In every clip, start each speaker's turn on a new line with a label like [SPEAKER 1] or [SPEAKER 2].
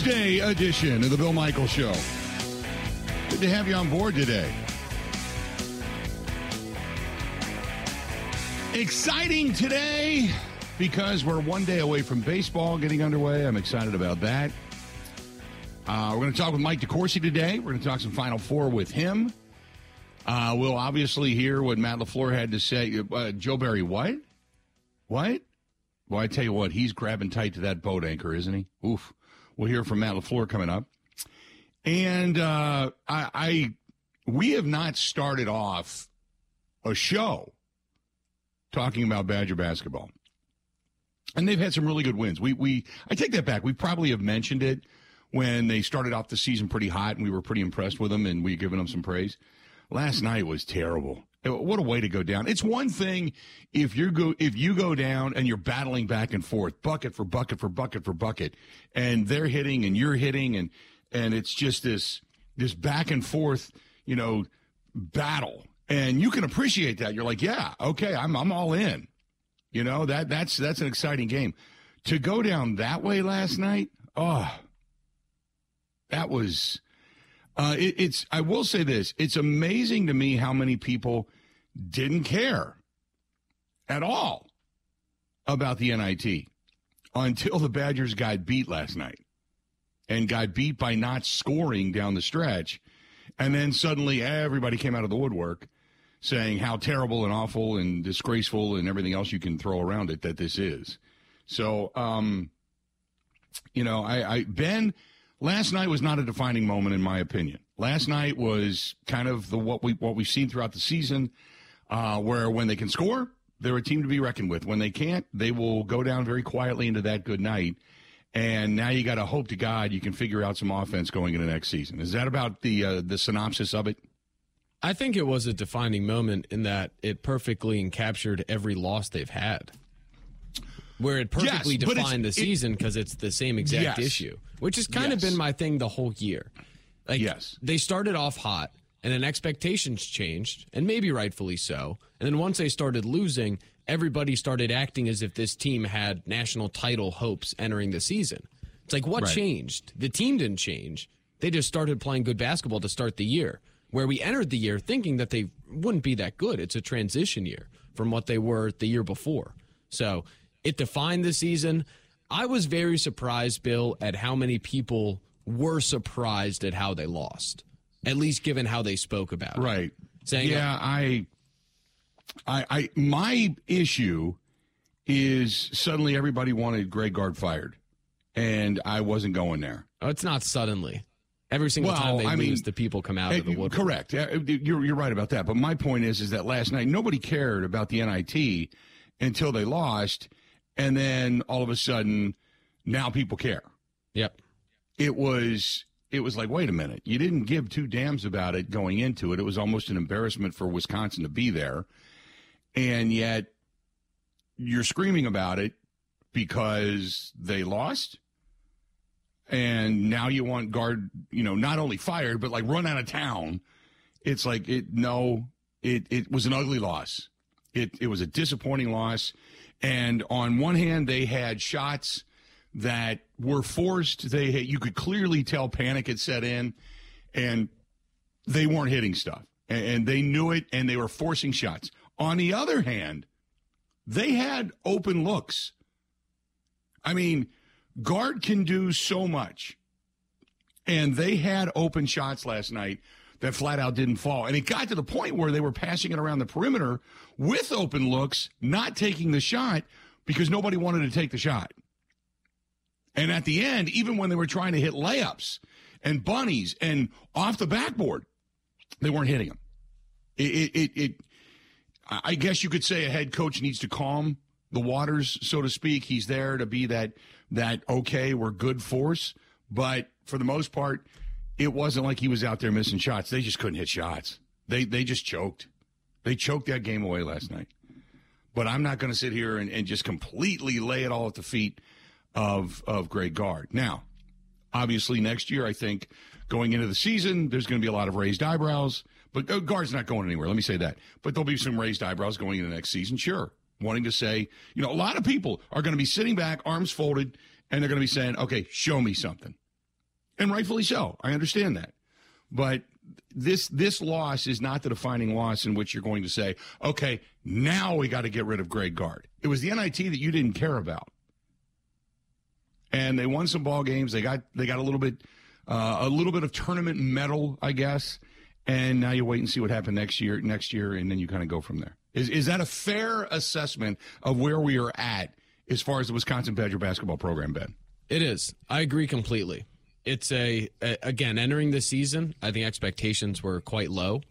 [SPEAKER 1] Wednesday edition of the Bill Michaels Show. Good to have you on board today. Exciting today because we're one day away from baseball getting underway. I'm excited about that. Uh, we're going to talk with Mike DeCourcy today. We're going to talk some Final Four with him. Uh, we'll obviously hear what Matt LaFleur had to say. Uh, Joe Barry, what? What? Well, I tell you what, he's grabbing tight to that boat anchor, isn't he? Oof. We'll hear from Matt LaFleur coming up. And uh, I, I, we have not started off a show talking about Badger basketball. And they've had some really good wins. We, we, I take that back. We probably have mentioned it when they started off the season pretty hot and we were pretty impressed with them and we given them some praise. Last night was terrible. What a way to go down. It's one thing if you go if you go down and you're battling back and forth, bucket for bucket for bucket for bucket, and they're hitting and you're hitting and and it's just this this back and forth, you know, battle. And you can appreciate that. You're like, yeah, okay, I'm I'm all in. You know, that that's that's an exciting game. To go down that way last night, oh that was uh, it, it's. I will say this: it's amazing to me how many people didn't care at all about the NIT until the Badgers got beat last night and got beat by not scoring down the stretch, and then suddenly everybody came out of the woodwork saying how terrible and awful and disgraceful and everything else you can throw around it that this is. So, um, you know, I, I Ben last night was not a defining moment in my opinion. Last night was kind of the what we what we've seen throughout the season, uh, where when they can score, they're a team to be reckoned with. When they can't, they will go down very quietly into that good night. And now you got to hope to God you can figure out some offense going into next season. Is that about the uh, the synopsis of it?
[SPEAKER 2] I think it was a defining moment in that it perfectly encaptured every loss they've had where it perfectly yes, defined the season because it, it's the same exact yes. issue, which has kind yes. of been my thing the whole year. Like, yes, they started off hot, and then expectations changed, and maybe rightfully so. And then once they started losing, everybody started acting as if this team had national title hopes entering the season. It's like what right. changed? The team didn't change. They just started playing good basketball to start the year. Where we entered the year thinking that they wouldn't be that good. It's a transition year from what they were the year before. So it defined the season. I was very surprised, Bill, at how many people were surprised at how they lost. At least given how they spoke about
[SPEAKER 1] it. Right. Saying, yeah, I, I, I, my issue is suddenly everybody wanted Greg Gard fired, and I wasn't going there.
[SPEAKER 2] Oh, it's not suddenly. Every single well, time they I lose, mean, the people come out of eh, the woodwork.
[SPEAKER 1] Correct. Eh, you're you're right about that. But my point is, is that last night nobody cared about the NIT until they lost, and then all of a sudden now people care.
[SPEAKER 2] Yep.
[SPEAKER 1] It was it was like, wait a minute, you didn't give two damns about it going into it. It was almost an embarrassment for Wisconsin to be there. And yet you're screaming about it because they lost. And now you want Gard you know, not only fired, but like run out of town. It's like it no, it it was an ugly loss. It it was a disappointing loss. And on one hand, they had shots that were forced. They you could clearly tell panic had set in, and they weren't hitting stuff, and they knew it, and they were forcing shots. On the other hand, they had open looks. I mean, Gard can do so much, and they had open shots last night that flat out didn't fall. And it got to the point where they were passing it around the perimeter with open looks, not taking the shot because nobody wanted to take the shot. And at the end, even when they were trying to hit layups and bunnies and off the backboard, they weren't hitting them. It, it, it, it I guess you could say a head coach needs to calm the waters, so to speak. He's there to be that that okay, we're good force, but for the most part, it wasn't like he was out there missing shots. They just couldn't hit shots. They they just choked. They choked that game away last night. But I'm not going to sit here and, and just completely lay it all at the feet of of Greg Gard. Now, obviously, next year, I think going into the season, there's going to be a lot of raised eyebrows. But uh, Gard's not going anywhere. Let me say that. But there'll be some raised eyebrows going into next season. Sure, wanting to say, you know, a lot of people are going to be sitting back, arms folded, And they're going to be saying, okay, show me something. And rightfully so. I understand that. But this this loss is not the defining loss in which you're going to say, okay, now we got to get rid of Greg Gard. It was the NIT that you didn't care about, and they won some ball games. They got they got a little bit uh, a little bit of tournament medal, I guess. And now you wait and see what happened next year. Next year, and then you kind of go from there. Is is that a fair assessment of where we are at as far as the Wisconsin Badger basketball program, Ben?
[SPEAKER 2] It is. I agree completely it's a, a, again entering the season. I think expectations were quite low,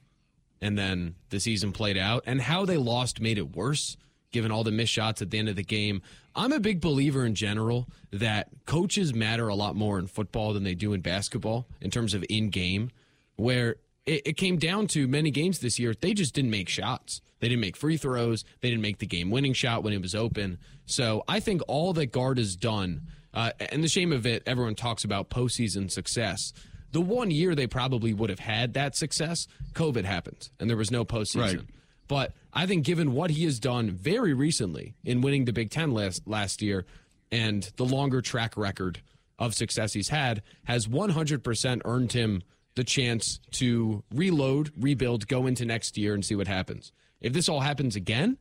[SPEAKER 2] and then the season played out, and how they lost made it worse. Given all the missed shots at the end of the game, I'm a big believer in general that coaches matter a lot more in football than they do in basketball in terms of in game, where it, it came down to many games this year. They just didn't make shots. They didn't make free throws. They didn't make the game winning shot when it was open. So I think all that Gard has done uh, and the shame of it, everyone talks about postseason success. The one year they probably would have had that success, COVID happened, and there was no postseason. Right. But I think, given what he has done very recently in winning the Big Ten last last year, and the longer track record of success he's had, has 100% earned him the chance to reload, rebuild, go into next year, and see what happens. If this all happens again,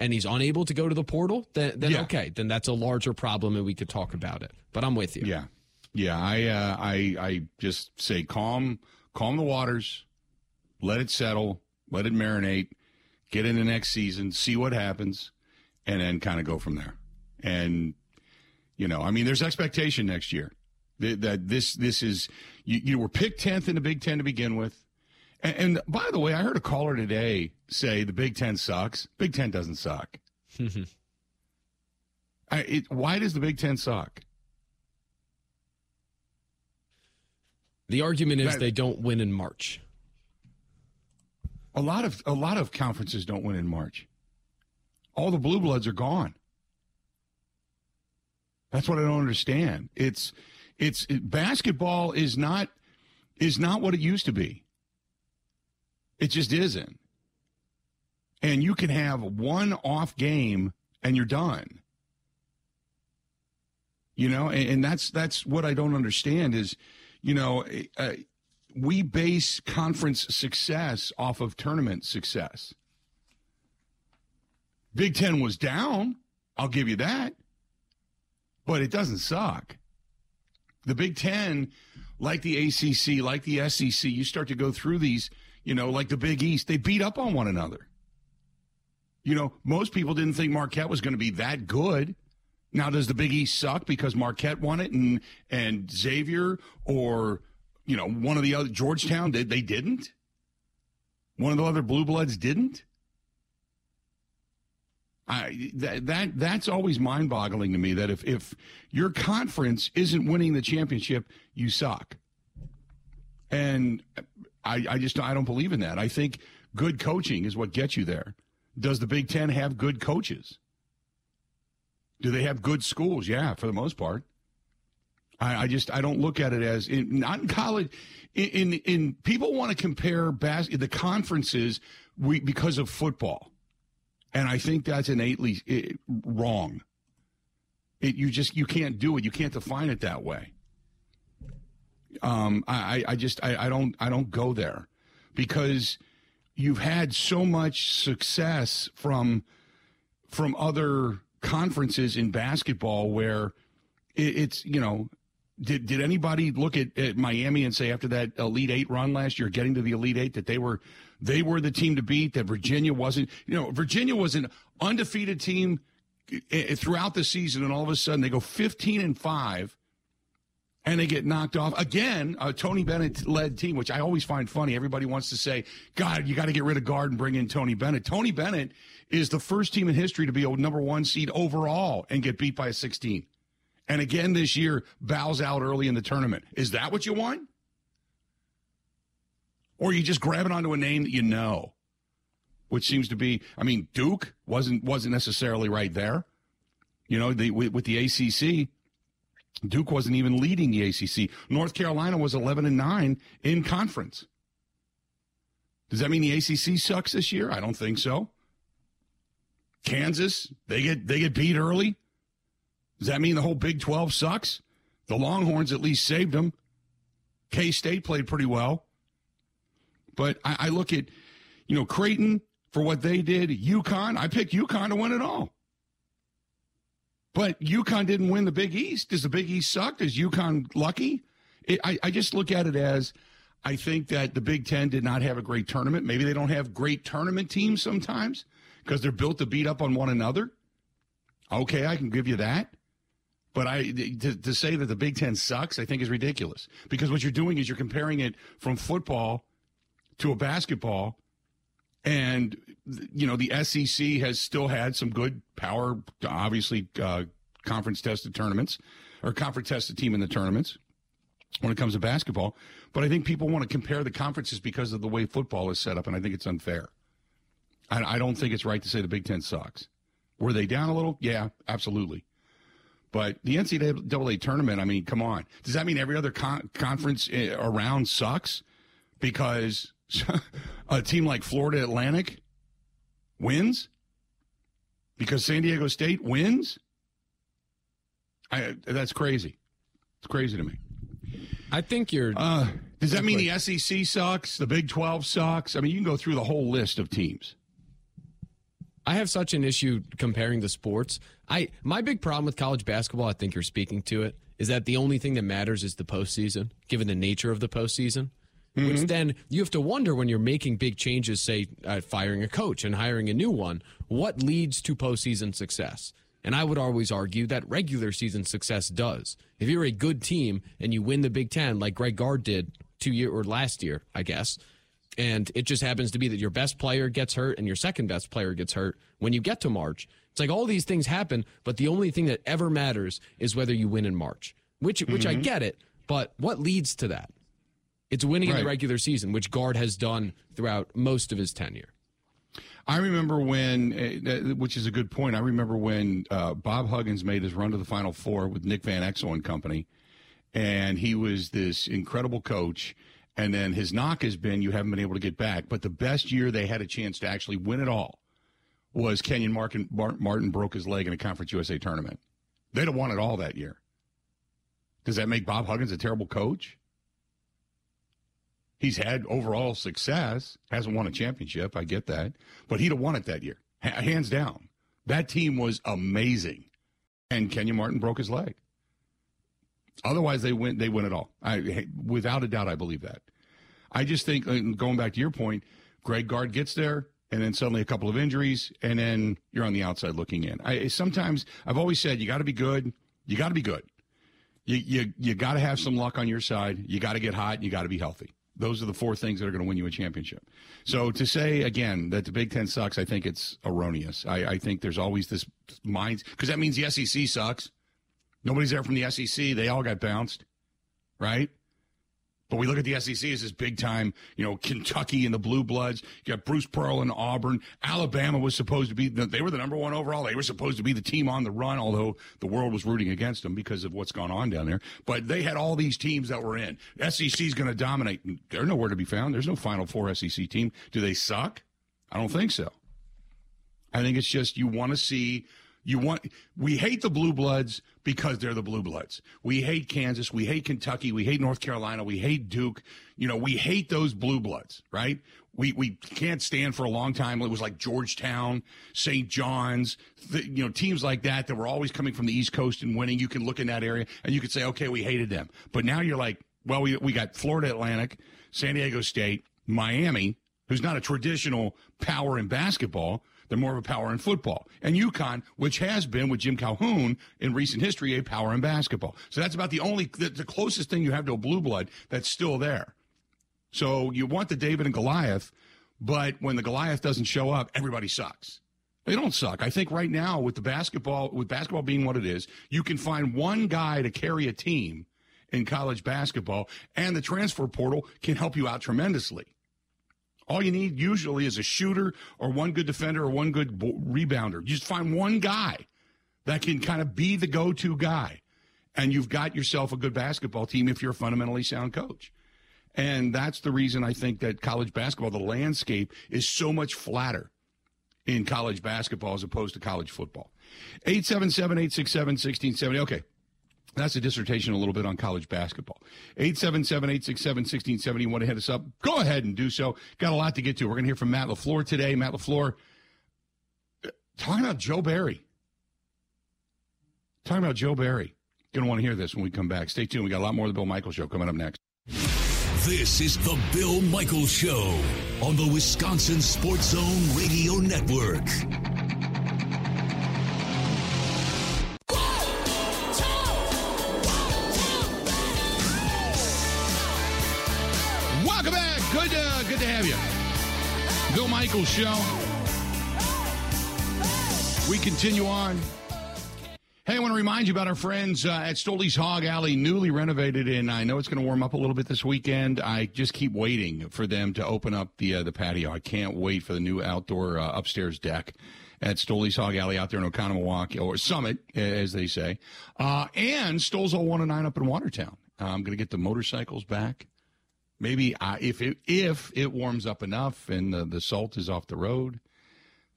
[SPEAKER 2] and he's unable to go to the portal, then, then yeah. okay, then that's a larger problem and we could talk about it. But I'm with you.
[SPEAKER 1] Yeah, yeah. I uh, I I just say calm, calm the waters, let it settle, let it marinate, get into next season, see what happens, and then kind of go from there. And you know, I mean, there's expectation next year that, that this this is you, you were picked tenth in the Big Ten to begin with. And, and, by the way, I heard a caller today say the Big Ten sucks. Big Ten doesn't suck. I, it, why does the Big Ten suck?
[SPEAKER 2] The argument is that, they don't win in March.
[SPEAKER 1] A lot of a lot of conferences don't win in March. All the blue bloods are gone. That's what I don't understand. It's it's it, basketball is not is not what it used to be. It just isn't. And you can have one off game and you're done. You know, and, and that's that's what I don't understand is, you know, uh, we base conference success off of tournament success. Big Ten was down. I'll give you that. But it doesn't suck. The Big Ten, like the ACC, like the SEC, you start to go through these you know, like the Big East, they beat up on one another. You know, most people didn't think Marquette was going to be that good. Now, does the Big East suck because Marquette won it and and Xavier or you know one of the other Georgetown did they didn't? One of the other blue bloods didn't. I that, that that's always mind boggling to me. That if if your conference isn't winning the championship, you suck. And I, I just I don't believe in that. I think good coaching is what gets you there. Does the Big Ten have good coaches? Do they have good schools? Yeah, for the most part. I, I just I don't look at it as in, not in college. In in, in people want to compare bas- the conferences we, because of football, and I think that's innately it, wrong. It, you just you can't do it. You can't define it that way. Um, I, I just I, I don't I don't go there because you've had so much success from from other conferences in basketball where it, it's you know did did anybody look at, at Miami and say after that Elite Eight run last year, getting to the Elite Eight, that they were they were the team to beat? That Virginia wasn't. You know, Virginia was an undefeated team eh, eh, throughout the season, and all of a sudden they go fifteen and five, and they get knocked off again. A Tony Bennett led team, which I always find funny. Everybody wants to say, "God, you got to get rid of Gard and bring in Tony Bennett." Tony Bennett is the first team in history to be a number one seed overall and get beat by a 16. And again this year, bows out early in the tournament. Is that what you want? Or you just grabbing onto a name that you know? Which seems to be, I mean, Duke wasn't wasn't necessarily right there. You know, the, with, with the ACC, Duke wasn't even leading the ACC. North Carolina was 11 and 9 in conference. Does that mean the ACC sucks this year? I don't think so. Kansas, they get they get beat early. Does that mean the whole Big 12 sucks? The Longhorns at least saved them. K State played pretty well. But I, I, look at, you know, Creighton for what they did, UConn. I picked UConn to win it all. But UConn didn't win the Big East. Does the Big East suck? Is UConn lucky? It, I, I just look at it as I think that the Big Ten did not have a great tournament. Maybe they don't have great tournament teams sometimes because they're built to beat up on one another. Okay, I can give you that. But I to, to, say that the Big Ten sucks, I think is ridiculous because what you're doing is you're comparing it from football to a basketball, and you know the SEC has still had some good power, obviously uh, conference tested tournaments or conference tested team in the tournaments when it comes to basketball. But I think people want to compare the conferences because of the way football is set up, and I think it's unfair. I, I don't think it's right to say the Big Ten sucks. Were they down a little? Yeah, absolutely. But the NCAA tournament, I mean, come on. Does that mean every other con- conference eh, around sucks? Because a team like Florida Atlantic wins? Because San Diego State wins? I, that's crazy. It's crazy to me.
[SPEAKER 2] I think you're.
[SPEAKER 1] Uh, does that mean the SEC sucks? The Big 12 sucks? I mean, you can go through the whole list of teams.
[SPEAKER 2] I have such an issue comparing the sports. I my big problem with college basketball, I think you're speaking to it, is that the only thing that matters is the postseason, given the nature of the postseason. Mm-hmm. Which then you have to wonder when you're making big changes, say uh, firing a coach and hiring a new one, what leads to postseason success? And I would always argue that regular season success does. If you're a good team and you win the Big Ten, like Greg Gard did two year or last year, I guess, and it just happens to be that your best player gets hurt and your second best player gets hurt when you get to March. It's like all these things happen, but the only thing that ever matters is whether you win in March. Which which mm-hmm. I get it, but what leads to that? It's winning right. in the regular season, which Gard has done throughout most of his tenure.
[SPEAKER 1] I remember when, uh, which is a good point. I remember when uh, Bob Huggins made his run to the Final Four with Nick Van Exel and company, and he was this incredible coach and then his knock has been you haven't been able to get back. But the best year they had a chance to actually win it all was Kenyon Martin, Martin broke his leg in a Conference USA tournament. They'd have won it all that year. Does that make Bob Huggins a terrible coach? He's had overall success, hasn't won a championship. I get that. But he'd have won it that year, hands down. That team was amazing. And Kenyon Martin broke his leg. Otherwise, they win. They win it all. I, without a doubt, I believe that. I just think, uh, going back to your point, Greg Gard gets there, and then suddenly a couple of injuries, and then you're on the outside looking in. I sometimes I've always said you got to be good. You got to be good. You you you got to have some luck on your side. You got to get hot. You got to be healthy. Those are the four things that are going to win you a championship. So to say again that the Big Ten sucks, I think it's erroneous. I, I think there's always this mind because that means the SEC sucks. Nobody's there from the SEC. They all got bounced, right? But we look at the SEC as this big time, you know, Kentucky and the Blue Bloods. You got Bruce Pearl and Auburn. Alabama was supposed to be, they were the number one overall. They were supposed to be the team on the run, although the world was rooting against them because of what's gone on down there. But they had all these teams that were in. SEC's going to dominate. They're nowhere to be found. There's no Final Four SEC team. Do they suck? I don't think so. I think it's just you want to see you want we hate the blue bloods because they're the blue bloods. We hate Kansas, we hate Kentucky, we hate North Carolina, we hate Duke. You know, we hate those blue bloods, right? We we can't stand for a long time. It was like Georgetown, St. John's, you know, teams like that that were always coming from the East Coast and winning. You can look in that area and you could say, okay, we hated them. But now you're like, well, we we got Florida Atlantic, San Diego State, Miami, who's not a traditional power in basketball they're more of a power in football. And UConn, which has been with Jim Calhoun in recent history, a power in basketball. So that's about the only, the, the closest thing you have to a blue blood that's still there. So you want the David and Goliath, but when the Goliath doesn't show up, everybody sucks. They don't suck. I think right now with the basketball, with basketball being what it is, you can find one guy to carry a team in college basketball, and the transfer portal can help you out tremendously. All you need usually is a shooter or one good defender or one good rebounder. You just find one guy that can kind of be the go to guy. And you've got yourself a good basketball team if you're a fundamentally sound coach. And that's the reason I think that college basketball, the landscape is so much flatter. in college basketball as opposed to college football. 877 867 1670. Okay. That's a dissertation a little bit on college basketball. 877 867 1670. Want to hit us up? Go ahead and do so. Got a lot to get to. We're going to hear from Matt LaFleur today. Matt LaFleur uh, talking about Joe Barry. Talking about Joe Barry. Going to want to hear this when we come back. Stay tuned. We got a lot more of the Bill Michaels Show coming up next.
[SPEAKER 3] This is the Bill Michaels Show on the Wisconsin Sports Zone Radio Network.
[SPEAKER 1] Good, to have you. Bill Michaels Show. We continue on Hey, I want to remind you about our friends uh, at Stoley's Hog Alley, newly renovated, and I know it's going to warm up a little bit this weekend. I just keep waiting for them to open up the uh, the patio. I can't wait for the new outdoor uh, upstairs deck at Stoley's Hog Alley out there in Oconomowoc, or Summit, as they say, uh, and Stoll's 109 up in Watertown. I'm going to get the motorcycles back. Maybe if it if it warms up enough and the, the salt is off the road,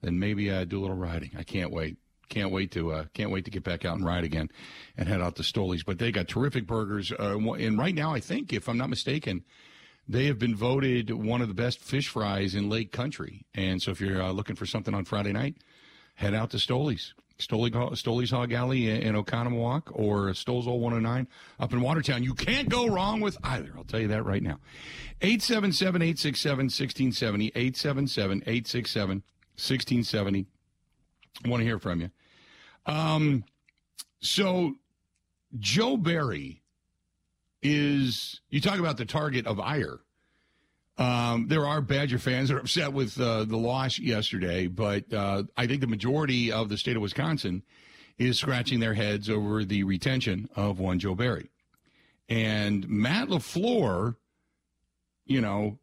[SPEAKER 1] then maybe I do a little riding. I can't wait. Can't wait to uh, can't wait to get back out and ride again, and head out to Stoley's. But they got terrific burgers, uh, and right now I think, if I'm not mistaken, they have been voted one of the best fish fries in Lake Country. And so if you're uh, looking for something on Friday night, head out to Stoley's. Stoley, Stoley's Hog Alley in Oconomowoc or Stoll's 109 up in Watertown. You can't go wrong with either. I'll tell you that right now. 877 867 1670. 877 867 1670. I want to hear from you. Um, so Joe Barry is, you talk about the target of ire. Um, there are Badger fans that are upset with uh, the loss yesterday, but uh, I think the majority of the state of Wisconsin is scratching their heads over the retention of one Joe Barry. And Matt LaFleur, you know,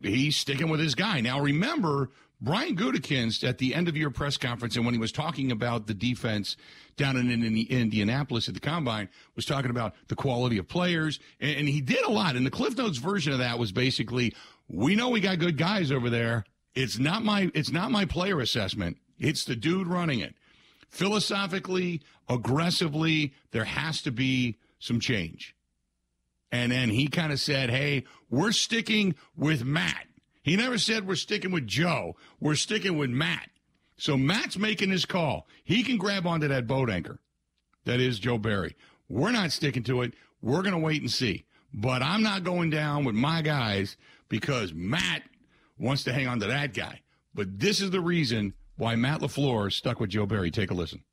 [SPEAKER 1] he's sticking with his guy. Now, remember, Brian Gutekunst at the end of your press conference, and when he was talking about the defense down in, in, in Indianapolis at the combine, was talking about the quality of players, and, and he did a lot. And the Cliff Notes version of that was basically, "We know we got good guys over there. It's not my it's not my player assessment. It's the dude running it. Philosophically, aggressively, there has to be some change." And then he kind of said, "Hey, we're sticking with Matt." He never said we're sticking with Joe. We're sticking with Matt. So Matt's making his call. He can grab onto that boat anchor. That is Joe Barry. We're not sticking to it. We're going to wait and see. But I'm not going down with my guys because Matt wants to hang on to that guy. But this is the reason why Matt LaFleur stuck with Joe Barry. Take a listen.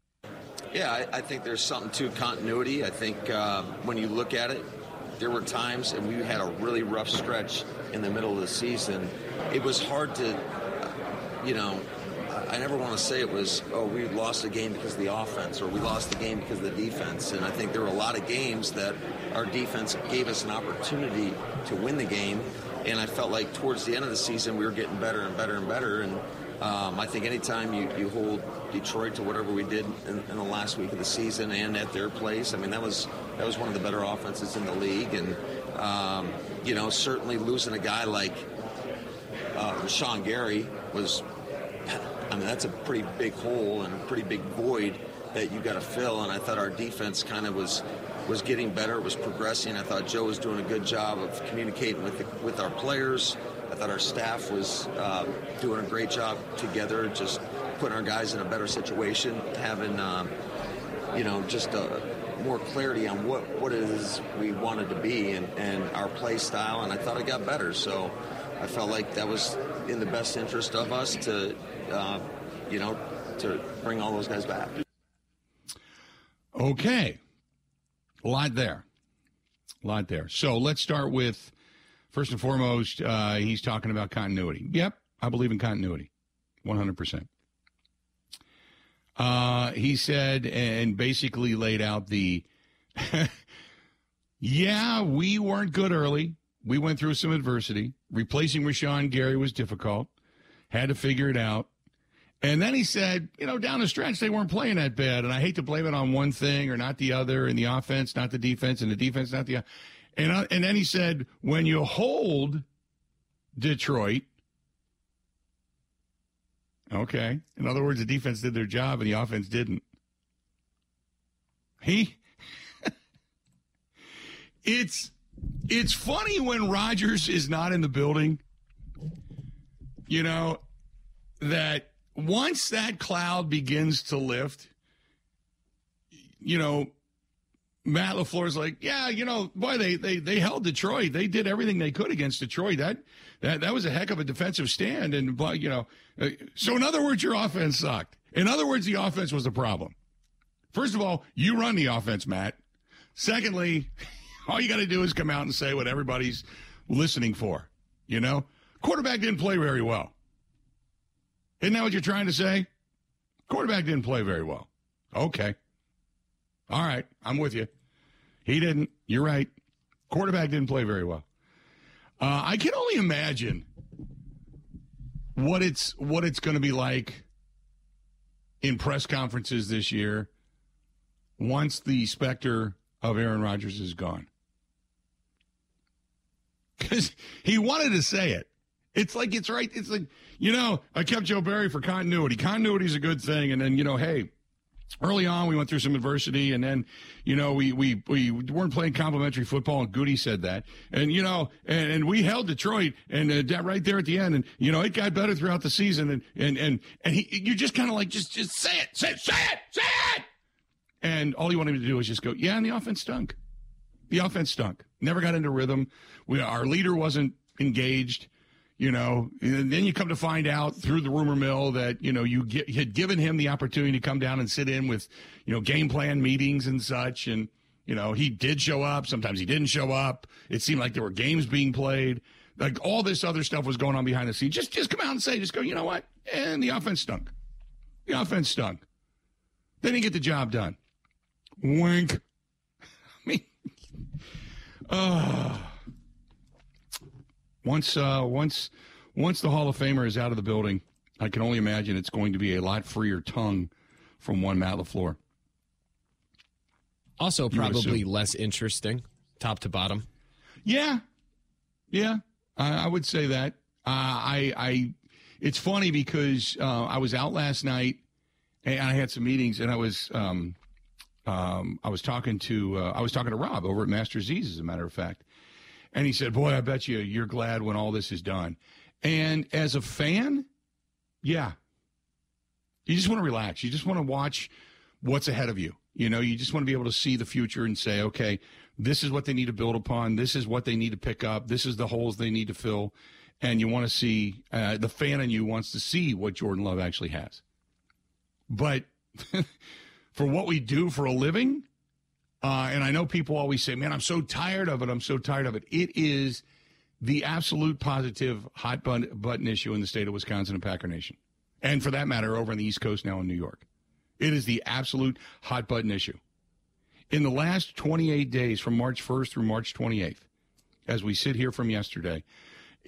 [SPEAKER 4] Yeah, I, I think there's something to continuity. I think uh, when you look at it, there were times, and we had a really rough stretch in the middle of the season. It was hard to, you know, I never want to say it was, oh, we lost a game because of the offense or we lost the game because of the defense. And I think there were a lot of games that our defense gave us an opportunity to win the game. And I felt like towards the end of the season, we were getting better and better and better. And um, I think anytime you, you hold Detroit to whatever we did in, in, the last week of the season and at their place, I mean that was that was one of the better offenses in the league, and um, you know certainly losing a guy like uh, Rashan Gary was, I mean that's a pretty big hole and a pretty big void that you got to fill, and I thought our defense kind of was was getting better, was progressing. I thought Joe was doing a good job of communicating with the, with our players. I thought our staff was uh, doing a great job together, just putting our guys in a better situation, having um, you know just a, more clarity on what what it is we wanted to be and, and our play style. And I thought it got better. So I felt like that was in the best interest of us to uh, you know to bring all those guys back.
[SPEAKER 1] Okay, a lot there, a lot there. So let's start with First and foremost, uh, he's talking about continuity. Yep, I believe in continuity, 100%. Uh, he said and basically laid out the yeah, we weren't good early. We went through some adversity. Replacing Rashan Gary was difficult. Had to figure it out. And then he said, you know, down the stretch, they weren't playing that bad. And I hate to blame it on one thing or not the other, and the offense, not the defense, and the defense, not the. And, uh, and then he said, when you hold Detroit, Okay. In other words, the defense did their job and the offense didn't. He. it's it's funny when Rodgers is not in the building. You know that once that cloud begins to lift, you know, Matt LaFleur's like, yeah, you know, boy, they they they held Detroit. They did everything they could against Detroit. That that that was a heck of a defensive stand. And you know, uh, so in other words, your offense sucked. In other words, the offense was the problem. First of all, you run the offense, Matt. Secondly, all you got to do is come out and say what everybody's listening for. You know, quarterback didn't play very well. Isn't that what you're trying to say? Quarterback didn't play very well. Okay. All right, I'm with you. He didn't. You're right. Quarterback didn't play very well. Uh, I can only imagine what it's what it's going to be like in press conferences this year once the specter of Aaron Rodgers is gone. Because he wanted to say it. It's like it's right. It's like you know, I kept Joe Barry for continuity. Continuity is a good thing, and then you know, hey, early on we went through some adversity and then you know we we we weren't playing complimentary football and goody said that. And you know and, and we held detroit and uh, right there at the end and you know it got better throughout the season and and and, and he you just kind of like just just say it say it say it say it! And all you wanted to do was just go yeah and the offense stunk. The offense stunk. Never got into rhythm. We our leader wasn't engaged you know, and then you come to find out through the rumor mill that, you know, you get, had given him the opportunity to come down and sit in with, you know, game plan meetings and such. And, you know, he did show up. Sometimes he didn't show up. It seemed like there were games being played. Like all this other stuff was going on behind the scenes. Just, just come out and say, just go, you know what? And the offense stunk. The offense stunk. They didn't get the job done. Wink. I mean, uh, once uh, once once the Hall of Famer is out of the building, I can only imagine it's going to be a lot freer tongue from one Matt LaFleur.
[SPEAKER 2] Also, probably less interesting, top to bottom.
[SPEAKER 1] Yeah, yeah, I, I would say that. Uh, I, I, it's funny because uh, I was out last night and I had some meetings, and I was, um, um, I was talking to, uh, I was talking to Rob over at Master Z's, as a matter of fact, and he said, Boy, I bet you you're glad when all this is done. And as a fan, yeah. You just want to relax. You just want to watch what's ahead of you. You know, you just want to be able to see the future and say, okay, this is what they need to build upon. This is what they need to pick up. This is the holes they need to fill. And you want to see, uh, the fan in you wants to see what Jordan Love actually has. But for what we do for a living, uh, and I know people always say, man, I'm so tired of it. I'm so tired of it. It is the absolute positive hot button issue in the state of Wisconsin and Packer Nation. And for that matter, over on the East Coast now in New York. It is the absolute hot button issue. In the last 28 days, from March 1st through March 28th, as we sit here from yesterday,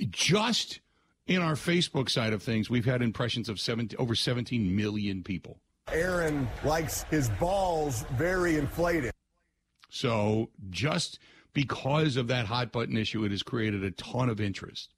[SPEAKER 1] just in our Facebook side of things, we've had impressions of 70, over 17 million people.
[SPEAKER 5] Aaron likes his balls very inflated.
[SPEAKER 1] So just because of that hot button issue, it has created a ton of interest.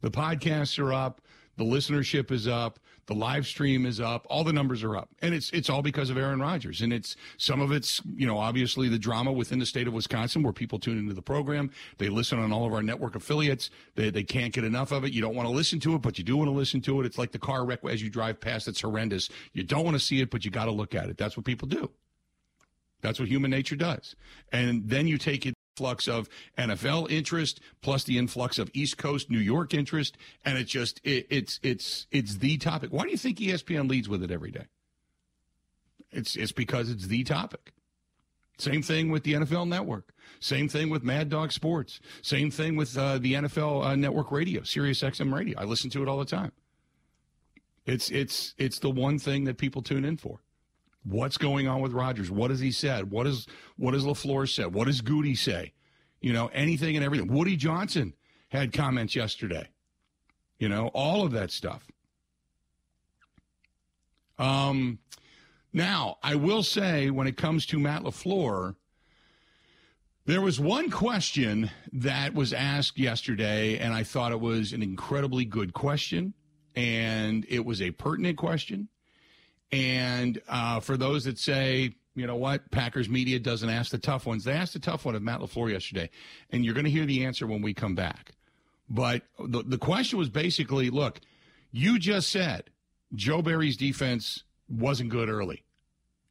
[SPEAKER 1] The podcasts are up, the listenership is up, the live stream is up, all the numbers are up. And it's it's all because of Aaron Rodgers. And it's some of it's, you know, obviously the drama within the state of Wisconsin where people tune into the program. They listen on all of our network affiliates. They they can't get enough of it. You don't want to listen to it, but you do want to listen to it. It's like the car wreck as you drive past, it's horrendous. You don't want to see it, but you got to look at it. That's what people do. That's what human nature does. And then you take it influx of NFL interest plus the influx of East Coast New York interest, and it just it, it's it's it's the topic. Why do you think ESPN leads with it every day? It's it's because it's the topic. Same thing with the NFL Network. Same thing with Mad Dog Sports. Same thing with uh, the NFL uh, Network Radio, Sirius XM Radio. I listen to it all the time. It's it's it's the one thing that people tune in for. What's going on with Rodgers? What has he said? What is what has LaFleur said? What does Goody say? You know, anything and everything. Woody Johnson had comments yesterday. You know, all of that stuff. Um, now, I will say when it comes to Matt LaFleur, there was one question that was asked yesterday, and I thought it was an incredibly good question. and it was a pertinent question. And uh, for those that say, you know what, Packers media doesn't ask the tough ones, they asked the tough one of Matt LaFleur yesterday, and you're going to hear the answer when we come back. But the, the question was basically look, you just said Joe Barry's defense wasn't good early,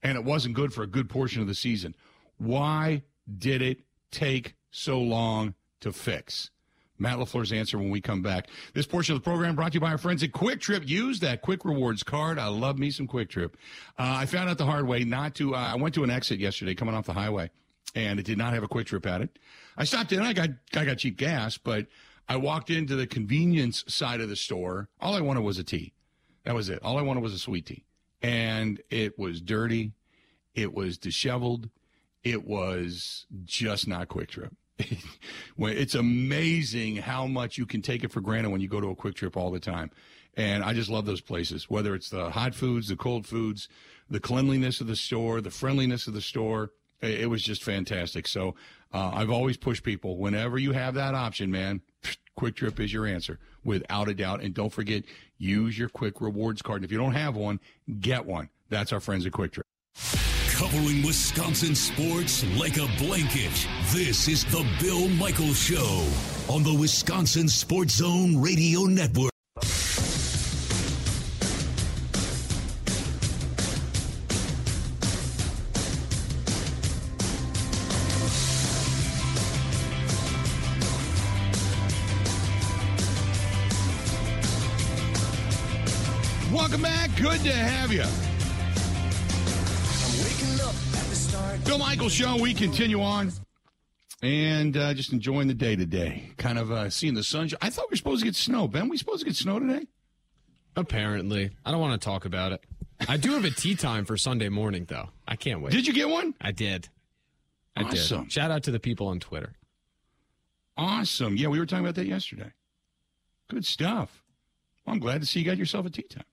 [SPEAKER 1] and it wasn't good for a good portion of the season. Why did it take so long to fix? Matt LaFleur's answer when we come back. This portion of the program brought to you by our friends at Kwik Trip. Use that Kwik Rewards card. I love me some Kwik Trip. Uh, I found out the hard way not to, uh, I went to an exit yesterday coming off the highway and it did not have a Kwik Trip at it. I stopped in, I got, I got cheap gas, but I walked into the convenience side of the store. All I wanted was a tea. That was it. All I wanted was a sweet tea. And it was dirty. It was disheveled. It was just not Kwik Trip. it's amazing how much you can take it for granted when you go to a Kwik Trip all the time. And I just love those places, whether it's the hot foods, the cold foods, the cleanliness of the store, the friendliness of the store. It was just fantastic. So uh, I've always pushed people whenever you have that option, man. Kwik Trip is your answer without a doubt. And don't forget, use your Kwik Rewards card. And if you don't have one, get one. That's our friends at Kwik Trip.
[SPEAKER 3] Covering Wisconsin sports like a blanket. This is the Bill Michaels Show on the Wisconsin Sports Zone Radio Network.
[SPEAKER 1] Welcome back. Good to have you. Bill Michael Show. We continue on and uh, just enjoying the day today. Kind of uh, seeing the sunshine. I thought we were supposed to get snow. Ben, we supposed to get snow today?
[SPEAKER 2] Apparently. I don't want to talk about it. I do have a tee time for Sunday morning, though. I can't wait.
[SPEAKER 1] Did you get one?
[SPEAKER 2] I did. I
[SPEAKER 1] awesome.
[SPEAKER 2] did. Shout out to the people on Twitter.
[SPEAKER 1] Awesome. Yeah, we were talking about that yesterday. Good stuff. Well, I'm glad to see you got yourself a tee time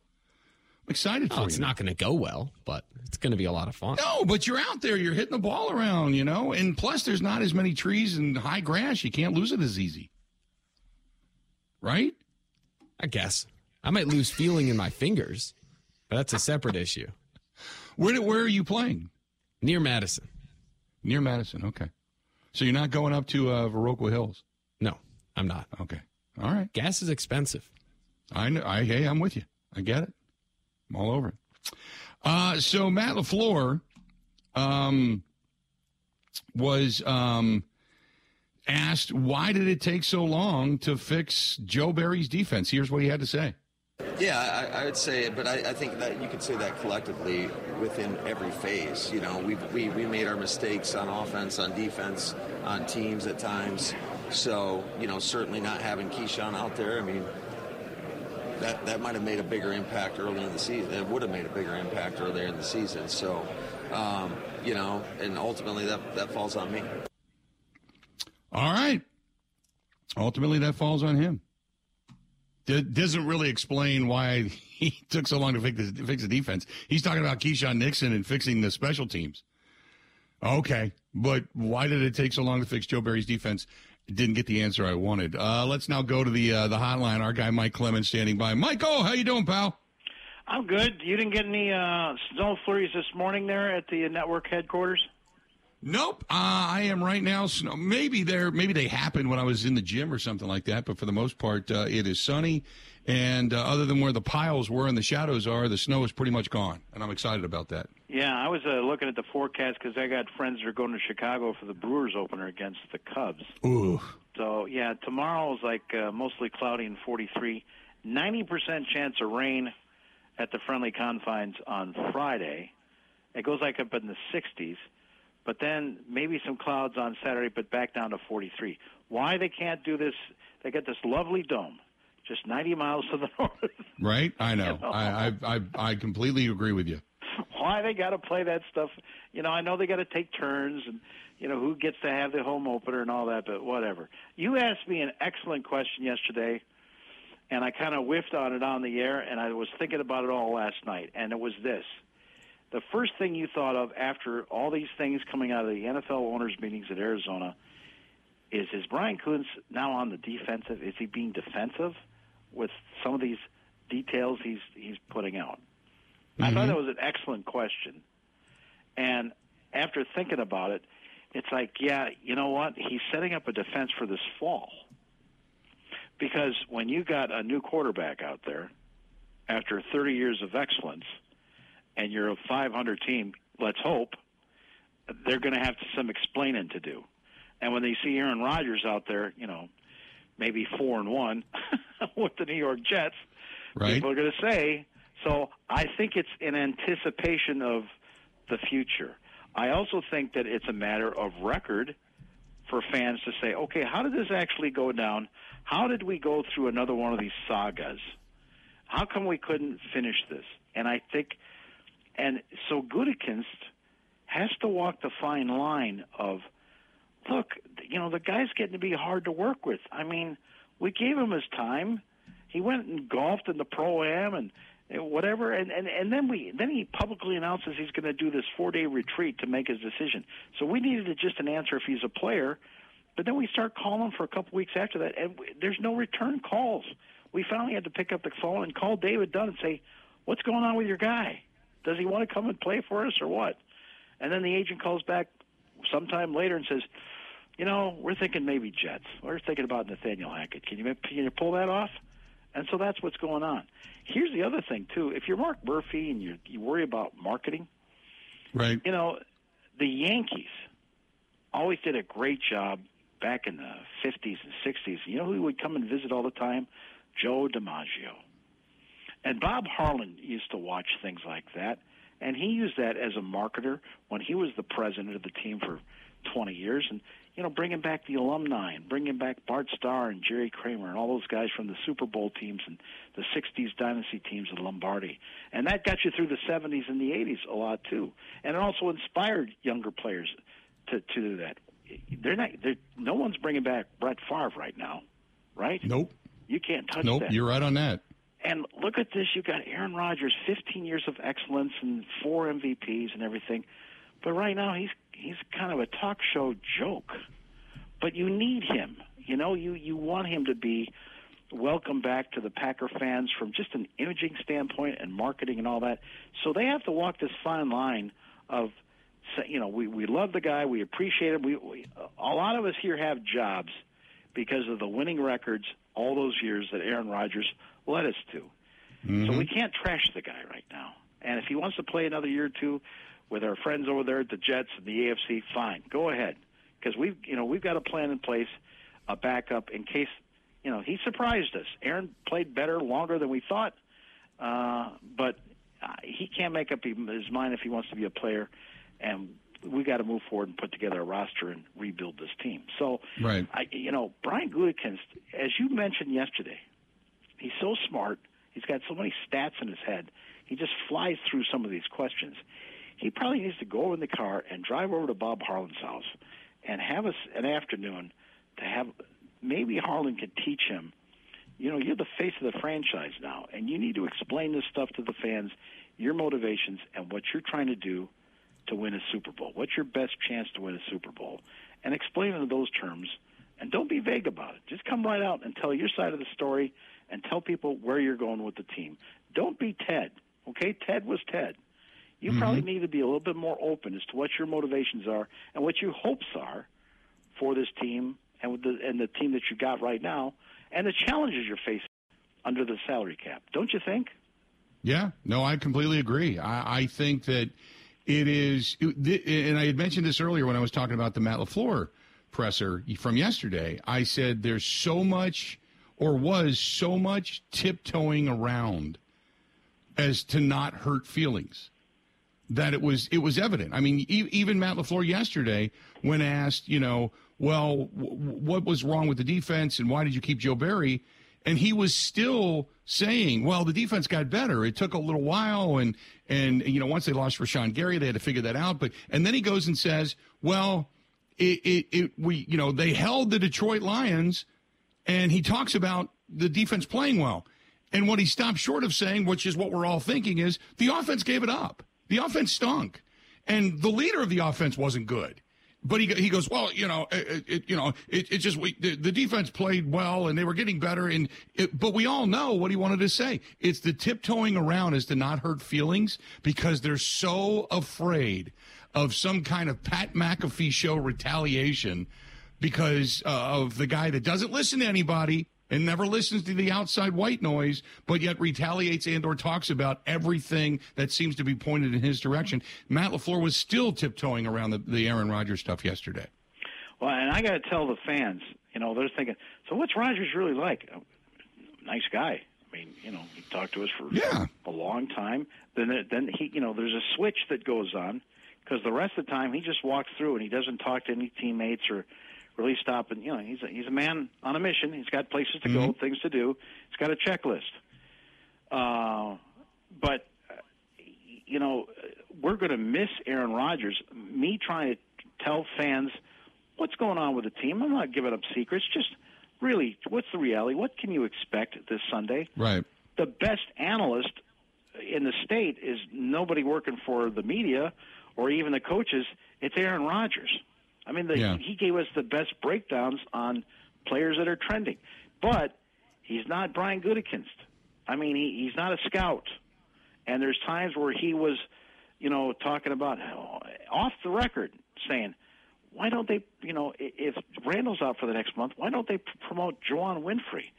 [SPEAKER 1] excited for
[SPEAKER 2] oh, it's
[SPEAKER 1] you.
[SPEAKER 2] not going to go well, but it's going to be a lot of fun.
[SPEAKER 1] No, but you're out there, you're hitting the ball around, you know, and plus there's not as many trees and high grass. You can't lose it as easy, right?
[SPEAKER 2] I guess I might lose feeling in my fingers, but that's a separate issue.
[SPEAKER 1] Where where are you playing?
[SPEAKER 2] Near Madison.
[SPEAKER 1] Near Madison. Okay, so you're not going up to uh, Viroqua Hills.
[SPEAKER 2] No, I'm not.
[SPEAKER 1] Okay, all right.
[SPEAKER 2] Gas is expensive.
[SPEAKER 1] I know. I hey, I'm with you. I get it. I'm all over it. Uh, so Matt LaFleur um, was um, asked, why did it take so long to fix Joe Barry's defense? Here's what he had to say.
[SPEAKER 4] Yeah, I, I would say it, but I, I, think that you could say that collectively within every phase. You know, we we we made our mistakes on offense, on defense, on teams at times. So, you know, certainly not having Keisean out there. I mean, that that might have made a bigger impact early in the season. It would have made a bigger impact earlier in the season. So, um, you know, and ultimately that that falls on me.
[SPEAKER 1] All right. Ultimately, that falls on him. It doesn't really explain why he took so long to fix the, fix the defense. He's talking about Keisean Nixon and fixing the special teams. Okay, but why did it take so long to fix Joe Barry's defense? Didn't get the answer I wanted. Uh, let's now go to the uh, the hotline. Our guy Mike Clemens standing by. Michael, how you doing, pal?
[SPEAKER 6] I'm good. You didn't get any uh, snow flurries this morning there at the network headquarters?
[SPEAKER 1] Nope. Uh, I am right now. Snow. Maybe there. Maybe they happened when I was in the gym or something like that. But for the most part, uh, it is sunny. And uh, other than where the piles were and the shadows are, the snow is pretty much gone, and I'm excited about that.
[SPEAKER 6] Yeah, I was uh, looking at the forecast because I got friends that are going to Chicago for the Brewers opener against the Cubs.
[SPEAKER 1] Ooh.
[SPEAKER 6] So yeah, tomorrow is like uh, mostly cloudy and 43, 90 percent chance of rain at the friendly confines on Friday. It goes like up in the 60s, but then maybe some clouds on Saturday, but back down to 43. Why they can't do this? They got this lovely dome just 90 miles to the north.
[SPEAKER 1] Right, I know. You know? I, I I I completely agree with you.
[SPEAKER 6] Why they got to play that stuff? You know, I know they got to take turns and you know who gets to have the home opener and all that, but whatever. You asked me an excellent question yesterday, and I kind of whiffed on it on the air, and I was thinking about it all last night, and it was this. The first thing you thought of after all these things coming out of the NFL owners' meetings at Arizona is is Brian Kuntz now on the defensive? Is he being defensive? With some of these details he's he's putting out? Mm-hmm. I thought that was an excellent question, and after thinking about it, it's like, yeah, you know what? He's setting up a defense for this fall. Because when you got a new quarterback out there after 30 years of excellence, and you're a 500 team, let's hope, they're going to have some explaining to do. And when they see Aaron Rodgers out there, you know, maybe four and one with the New York Jets, right. people are going to say. So I think it's in anticipation of the future. I also think that it's a matter of record for fans to say, okay, how did this actually go down? How did we go through another one of these sagas? How come we couldn't finish this? And I think, and so Gutekunst has to walk the fine line of, look, you know, the guy's getting to be hard to work with. I mean, we gave him his time. He went and golfed in the pro am and whatever and, and and then we then he publicly announces he's going to do this four day retreat to make his decision. So we needed just an answer if he's a player. But then we start calling for a couple weeks after that and we, there's no return calls. We finally had to pick up the phone and call david dunn and say what's going on with your guy? Does he want to come and play for us or what? And then the agent calls back sometime later and says you know we're thinking maybe jets we're thinking about nathaniel hackett can you can you pull that off and so that's what's going on. Here's the other thing too: if you're Mark Murphy and you you worry about marketing,
[SPEAKER 1] right?
[SPEAKER 6] You know, the Yankees always did a great job back in the 50s and 60s. You know who would come and visit all the time? Joe DiMaggio. And Bob Harlan used to watch things like that, and he used that as a marketer when he was the president of the team for 20 years. And you know, bringing back the alumni and bringing back Bart Starr and Jerry Kramer and all those guys from the Super Bowl teams and the 60s dynasty teams of Lombardi. And that got you through the 70s and the 80s a lot too. And it also inspired younger players to, to do that. They're not, they're, no one's bringing back Brett Favre right now, right?
[SPEAKER 1] Nope.
[SPEAKER 6] You can't touch
[SPEAKER 1] nope,
[SPEAKER 6] that.
[SPEAKER 1] Nope, you're right on that.
[SPEAKER 6] And look at this. You've got Aaron Rodgers, 15 years of excellence and four MVPs and everything. But right now, he's he's kind of a talk show joke. But you need him. You know, you you want him to be welcome back to the Packer fans from just an imaging standpoint and marketing and all that. So they have to walk this fine line of you know, we we love the guy, we appreciate him. We, we a lot of us here have jobs because of the winning records all those years that Aaron Rodgers led us to. Mm-hmm. So we can't trash the guy right now. And if he wants to play another year or two, with our friends over there at the Jets and the AFC, fine, go ahead, because we've you know we've got a plan in place, a backup in case you know he surprised us. Aaron played better longer than we thought, uh, but uh, he can't make up his mind if he wants to be a player, and we got to move forward and put together a roster and rebuild this team. So,
[SPEAKER 1] right.
[SPEAKER 6] I, you know, Brian Gutekunst, as you mentioned yesterday, he's so smart. He's got so many stats in his head. He just flies through some of these questions he probably needs to go in the car and drive over to Bob Harlan's house and have a, an afternoon to have maybe Harlan could teach him. You know, you're the face of the franchise now, and you need to explain this stuff to the fans, your motivations, and what you're trying to do to win a Super Bowl. What's your best chance to win a Super Bowl? And explain it in those terms. And don't be vague about it. Just come right out and tell your side of the story and tell people where you're going with the team. Don't be Ted. Okay? Ted was Ted. You mm-hmm. probably need to be a little bit more open as to what your motivations are and what your hopes are for this team and with the and the team that you got right now and the challenges you're facing under the salary cap. Don't you think?
[SPEAKER 1] Yeah, no, I completely agree. I, I think that it is, and I had mentioned this earlier when I was talking about the Matt LaFleur presser from yesterday. I said there's so much, or was so much tiptoeing around as to not hurt feelings that it was it was evident. I mean, e- even Matt LaFleur yesterday, when asked, you know, well, w- what was wrong with the defense and why did you keep Joe Barry? And he was still saying, well, the defense got better. It took a little while, and and you know, once they lost Rashan Gary, they had to figure that out. But and then he goes and says, well, it, it, it we you know they held the Detroit Lions, and he talks about the defense playing well. And what he stopped short of saying, which is what we're all thinking, is the offense gave it up. The offense stunk, and the leader of the offense wasn't good. but he he goes, well, you know, it, it you know, it, it just we, the, the, defense played well and they were getting better, and it, but we all know what he wanted to say. It's the tiptoeing around is to not hurt feelings because they're so afraid of some kind of Pat McAfee show retaliation because uh, of the guy that doesn't listen to anybody and never listens to the outside white noise, but yet retaliates and or talks about everything that seems to be pointed in his direction. Matt LaFleur was still tiptoeing around the, the Aaron Rodgers stuff yesterday.
[SPEAKER 6] Well, and I got to tell the fans, you know, they're thinking, so what's Rodgers really like? Nice guy. I mean, you know, he talked to us for
[SPEAKER 1] yeah.
[SPEAKER 6] a long time. Then, then he, you know, there's a switch that goes on because the rest of the time he just walks through and he doesn't talk to any teammates or really stop and you know he's a, he's a man on a mission. He's got places to mm-hmm. go, things to do. He's got a checklist. Uh, but you know we're going to miss Aaron Rodgers. Me trying to tell fans what's going on with the team. I'm not giving up secrets. Just really, what's the reality? What can you expect this Sunday?
[SPEAKER 1] Right.
[SPEAKER 6] The best analyst in the state is nobody working for the media or even the coaches. It's Aaron Rodgers. I mean, the, yeah. he gave us the best breakdowns on players that are trending, but he's not Brian Gutekunst. I mean, he, he's not a scout, and there's times where he was, you know, talking about oh, off the record saying, why don't they, you know, if Randall's out for the next month, why don't they promote Juwann Winfree?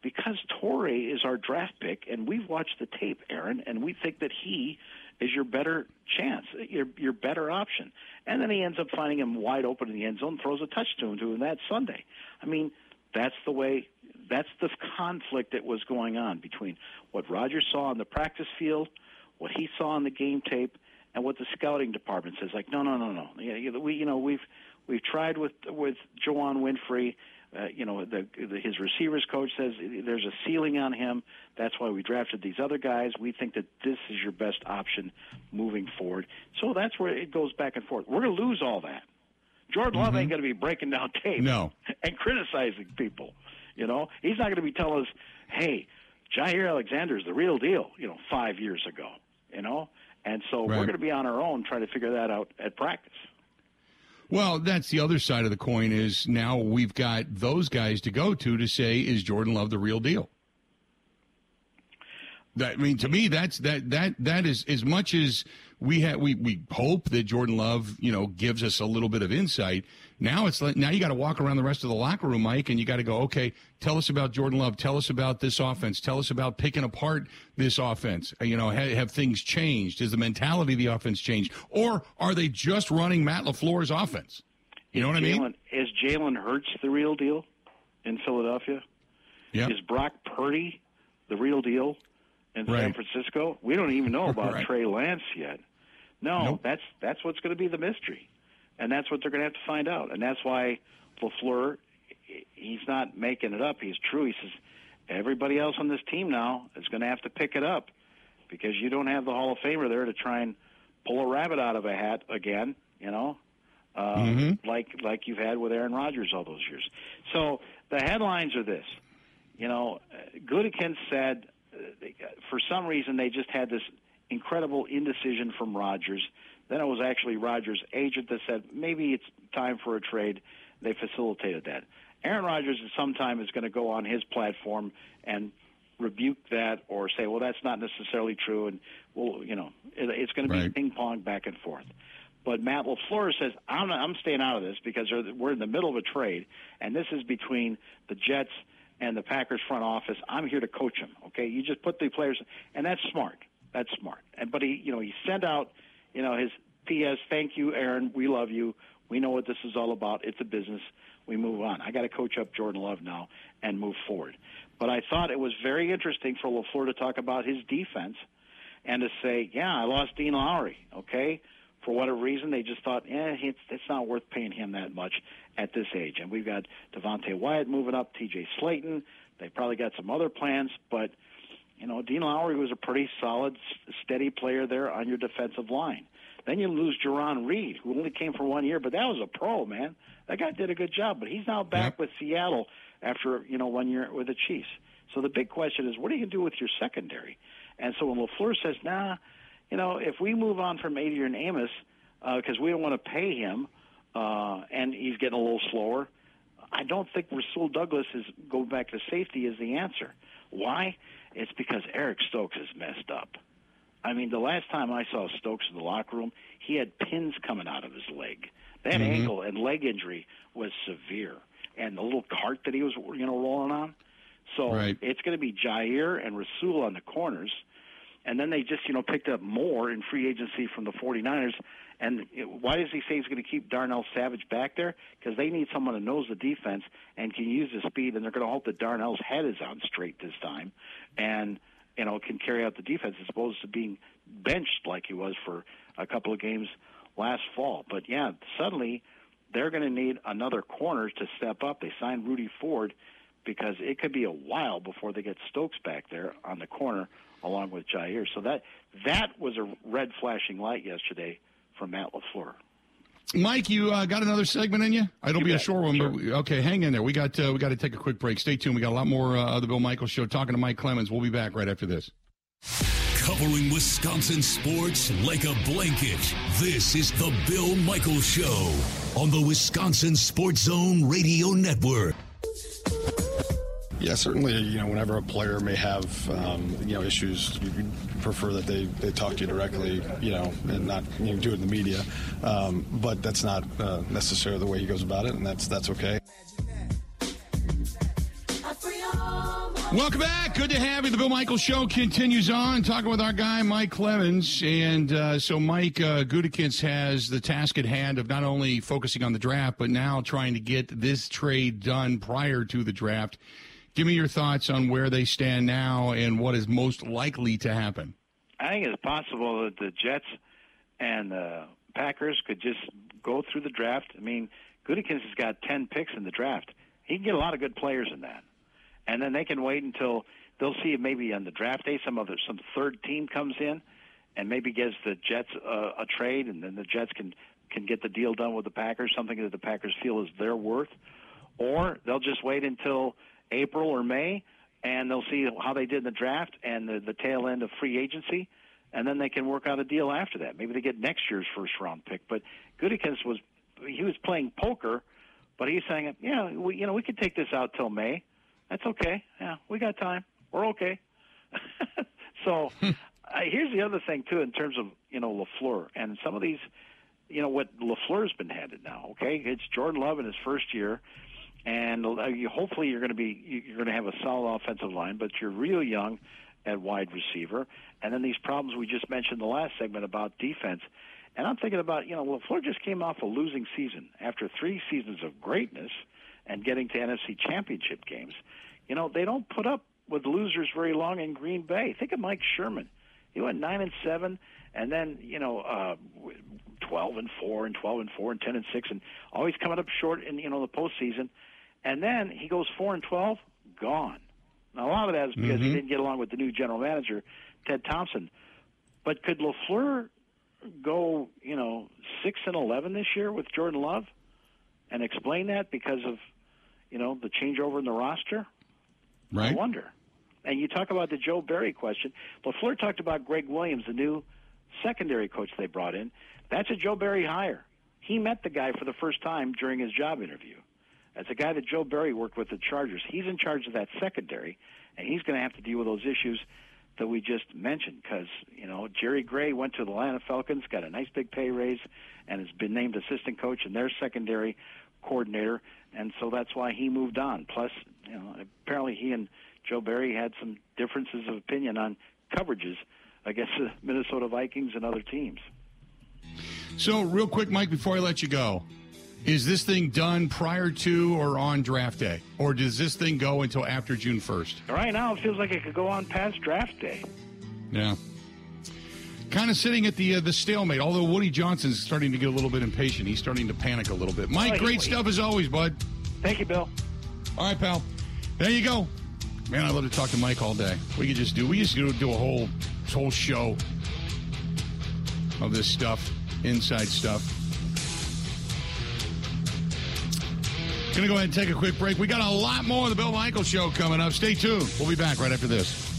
[SPEAKER 6] Because Toure is our draft pick, and we've watched the tape, Aaron, and we think that he is your better chance, your your better option. And then he ends up finding him wide open in the end zone, throws a touchdown to him that Sunday. I mean, that's the way. That's the conflict that was going on between what Rodgers saw on the practice field, what he saw on the game tape, and what the scouting department says. Like, no, no, no, no. Yeah, We, you know, we've we've tried with with Juwann Winfree. Uh, you know, the, the, his receivers coach says there's a ceiling on him. That's why we drafted these other guys. We think that this is your best option moving forward. So that's where it goes back and forth. We're going to lose all that. Jordan Love mm-hmm. ain't going to be breaking down tape
[SPEAKER 1] no.
[SPEAKER 6] and criticizing people. You know, he's not going to be telling us, "Hey, Jaire Alexander is the real deal." You know, five years ago. You know, and so right. we're going to be on our own trying to figure that out at practice.
[SPEAKER 1] Well, that's the other side of the coin is now we've got those guys to go to to say is Jordan Love the real deal? That, I mean, to me, that's that that that is as much as we have. We we hope that Jordan Love, you know, gives us a little bit of insight. Now it's like now you got to walk around the rest of the locker room, Mike, and you got to go. Okay, tell us about Jordan Love. Tell us about this offense. Tell us about picking apart this offense. Uh, you know, have, have things changed? Is the mentality of the offense changed, or are they just running Matt Lafleur's offense? You know what
[SPEAKER 6] Jalen,
[SPEAKER 1] I mean?
[SPEAKER 6] Is Jalen Hurts the real deal in Philadelphia?
[SPEAKER 1] Yeah.
[SPEAKER 6] Is Brock Purdy the real deal in right. San Francisco? We don't even know about right. Trey Lance yet. No, nope. that's that's what's going to be the mystery and that's what they're going to have to find out. And that's why Lafleur, he's not making it up. He's true. He says everybody else on this team now is going to have to pick it up because you don't have the Hall of Famer there to try and pull a rabbit out of a hat again. You know, uh, mm-hmm. like like you've had with Aaron Rodgers all those years. So the headlines are this. You know, Gutekunst said uh, for some reason they just had this incredible indecision from Rodgers then it was actually Rodgers' agent that said maybe it's time for a trade. They facilitated that. Aaron Rodgers at some time is going to go on his platform and rebuke that or say, well, that's not necessarily true, and well, you know, it, it's going to be right. ping pong back and forth. But Matt LaFleur says, I'm, not, I'm staying out of this because we're in the middle of a trade, and this is between the Jets and the Packers front office. I'm here to coach them. Okay, you just put the players, and that's smart. That's smart. And but he, you know, he sent out you know, his P.S. Thank you, Aaron. We love you. We know what this is all about. It's a business. We move on. I got to coach up Jordan Love now and move forward. But I thought it was very interesting for LaFleur to talk about his defense and to say, yeah, I lost Dean Lowry, okay? For whatever reason, they just thought, eh, it's, it's not worth paying him that much at this age. And we've got Devonte Wyatt moving up, T.J. Slaton. They probably got some other plans, but – you know, Dean Lowry was a pretty solid, steady player there on your defensive line. Then you lose Jarran Reed, who only came for one year, but that was a pro, man. That guy did a good job, but he's now back yep. with Seattle after, you know, one year with the Chiefs. So the big question is, what are you going to do with your secondary? And so when LaFleur says, nah, you know, if we move on from Adrian Amos, because uh, we don't want to pay him, uh, and he's getting a little slower. I don't think Rasul Douglas is going back to safety is the answer. Why? It's because Eric Stokes is messed up. I mean, the last time I saw Stokes in the locker room, he had pins coming out of his leg. That mm-hmm. ankle and leg injury was severe, and the little cart that he was, you know, rolling on. So right. it's going to be Jaire and Rasul on the corners, and then they just, you know, picked up more in free agency from the 49ers. And why does he say he's going to keep Darnell Savage back there? Because they need someone that knows the defense and can use his speed, and they're going to hope that Darnell's head is on straight this time, and you know can carry out the defense as opposed to being benched like he was for a couple of games last fall. But yeah, suddenly they're going to need another corner to step up. They signed Rudy Ford because it could be a while before they get Stokes back there on the corner along with Jaire. So that that was a red flashing light yesterday from Matt LaFleur.
[SPEAKER 1] Mike, you uh, got another segment in you? It'll you be bet. a short one, sure. but okay, hang in there. We got uh, we got to take a quick break. Stay tuned. We got a lot more uh, of the Bill Michaels show. Talking to Mike Clemens. We'll be back right after this.
[SPEAKER 3] Covering Wisconsin sports like a blanket. This is the Bill Michaels Show on the Wisconsin Sports Zone Radio Network.
[SPEAKER 7] Yeah, certainly. You know, whenever a player may have um, you know issues, you prefer that they, they talk to you directly. You know, and not you know, do it in the media. Um, but that's not uh, necessarily the way he goes about it, and that's that's okay.
[SPEAKER 1] Welcome back. Good to have you. The Bill Michaels Show continues on. Talking with our guy, Mike Clemens. And uh, so, Mike uh, Gutekunst has the task at hand of not only focusing on the draft, but now trying to get this trade done prior to the draft. Give me your thoughts on where they stand now and what is most likely to happen.
[SPEAKER 6] I think it's possible that the Jets and the Packers could just go through the draft. I mean, Gutekunst has got 10 picks in the draft. He can get a lot of good players in that. And then they can wait until they'll see maybe on the draft day some other some third team comes in and maybe gives the Jets a, a trade, and then the Jets can can get the deal done with the Packers, something that the Packers feel is their worth, or they'll just wait until April or May, and they'll see how they did in the draft and the, the tail end of free agency, and then they can work out a deal after that. Maybe they get next year's first round pick. But Gutekunst was he was playing poker, but he's saying, yeah, we, you know, we could take this out till May. That's okay. Yeah, we got time. We're okay. so uh, here's the other thing too, in terms of you know Lafleur and some of these, you know what Lafleur's been handed now. Okay, it's Jordan Love in his first year and uh, hopefully you're going to be you're going to have a solid offensive line, but you're real young at wide receiver, and then these problems we just mentioned the last segment about defense. And I'm thinking about you know LaFleur just came off a losing season after three seasons of greatness and getting to NFC Championship games. You know they don't put up with losers very long in Green Bay. Think of Mike Sherman. He went nine and seven, and then you know uh, twelve and four, and twelve and four, and ten and six, and always coming up short in you know the postseason. And then he goes four and twelve, gone. Now a lot of that is because mm-hmm. he didn't get along with the new general manager, Ted Thompson. But could Lafleur go, you know, six and eleven this year with Jordan Love, and explain that because of, you know, the changeover in the roster?
[SPEAKER 1] Right.
[SPEAKER 6] I wonder. And you talk about the Joe Barry question. Lafleur talked about Greg Williams, the new secondary coach they brought in. That's a Joe Barry hire. He met the guy for the first time during his job interview. As a guy that Joe Barry worked with the Chargers, he's in charge of that secondary, and he's going to have to deal with those issues that we just mentioned. Because you know, Jerry Gray went to the Atlanta Falcons, got a nice big pay raise, and has been named assistant coach and their secondary coordinator, and so that's why he moved on. Plus, you know, apparently he and Joe Barry had some differences of opinion on coverages against the Minnesota Vikings and other teams.
[SPEAKER 1] So, real quick, Mike, before I let you go, is this thing done prior to or on draft day? Or does this thing go until after June 1st?
[SPEAKER 6] Right now, it feels like it could go on past draft day.
[SPEAKER 1] Yeah. Kind of sitting at the uh, the stalemate, although Woody Johnson's starting to get a little bit impatient. He's starting to panic a little bit. Mike, great he, stuff as always, bud.
[SPEAKER 6] Thank you, Bill.
[SPEAKER 1] All right, pal. There you go. Man, I love to talk to Mike all day. We could just do we just do, do a whole whole show of this stuff, inside stuff. Going to go ahead and take a quick break. We got a lot more of the Bill Michael Show coming up. Stay tuned. We'll be back right after this.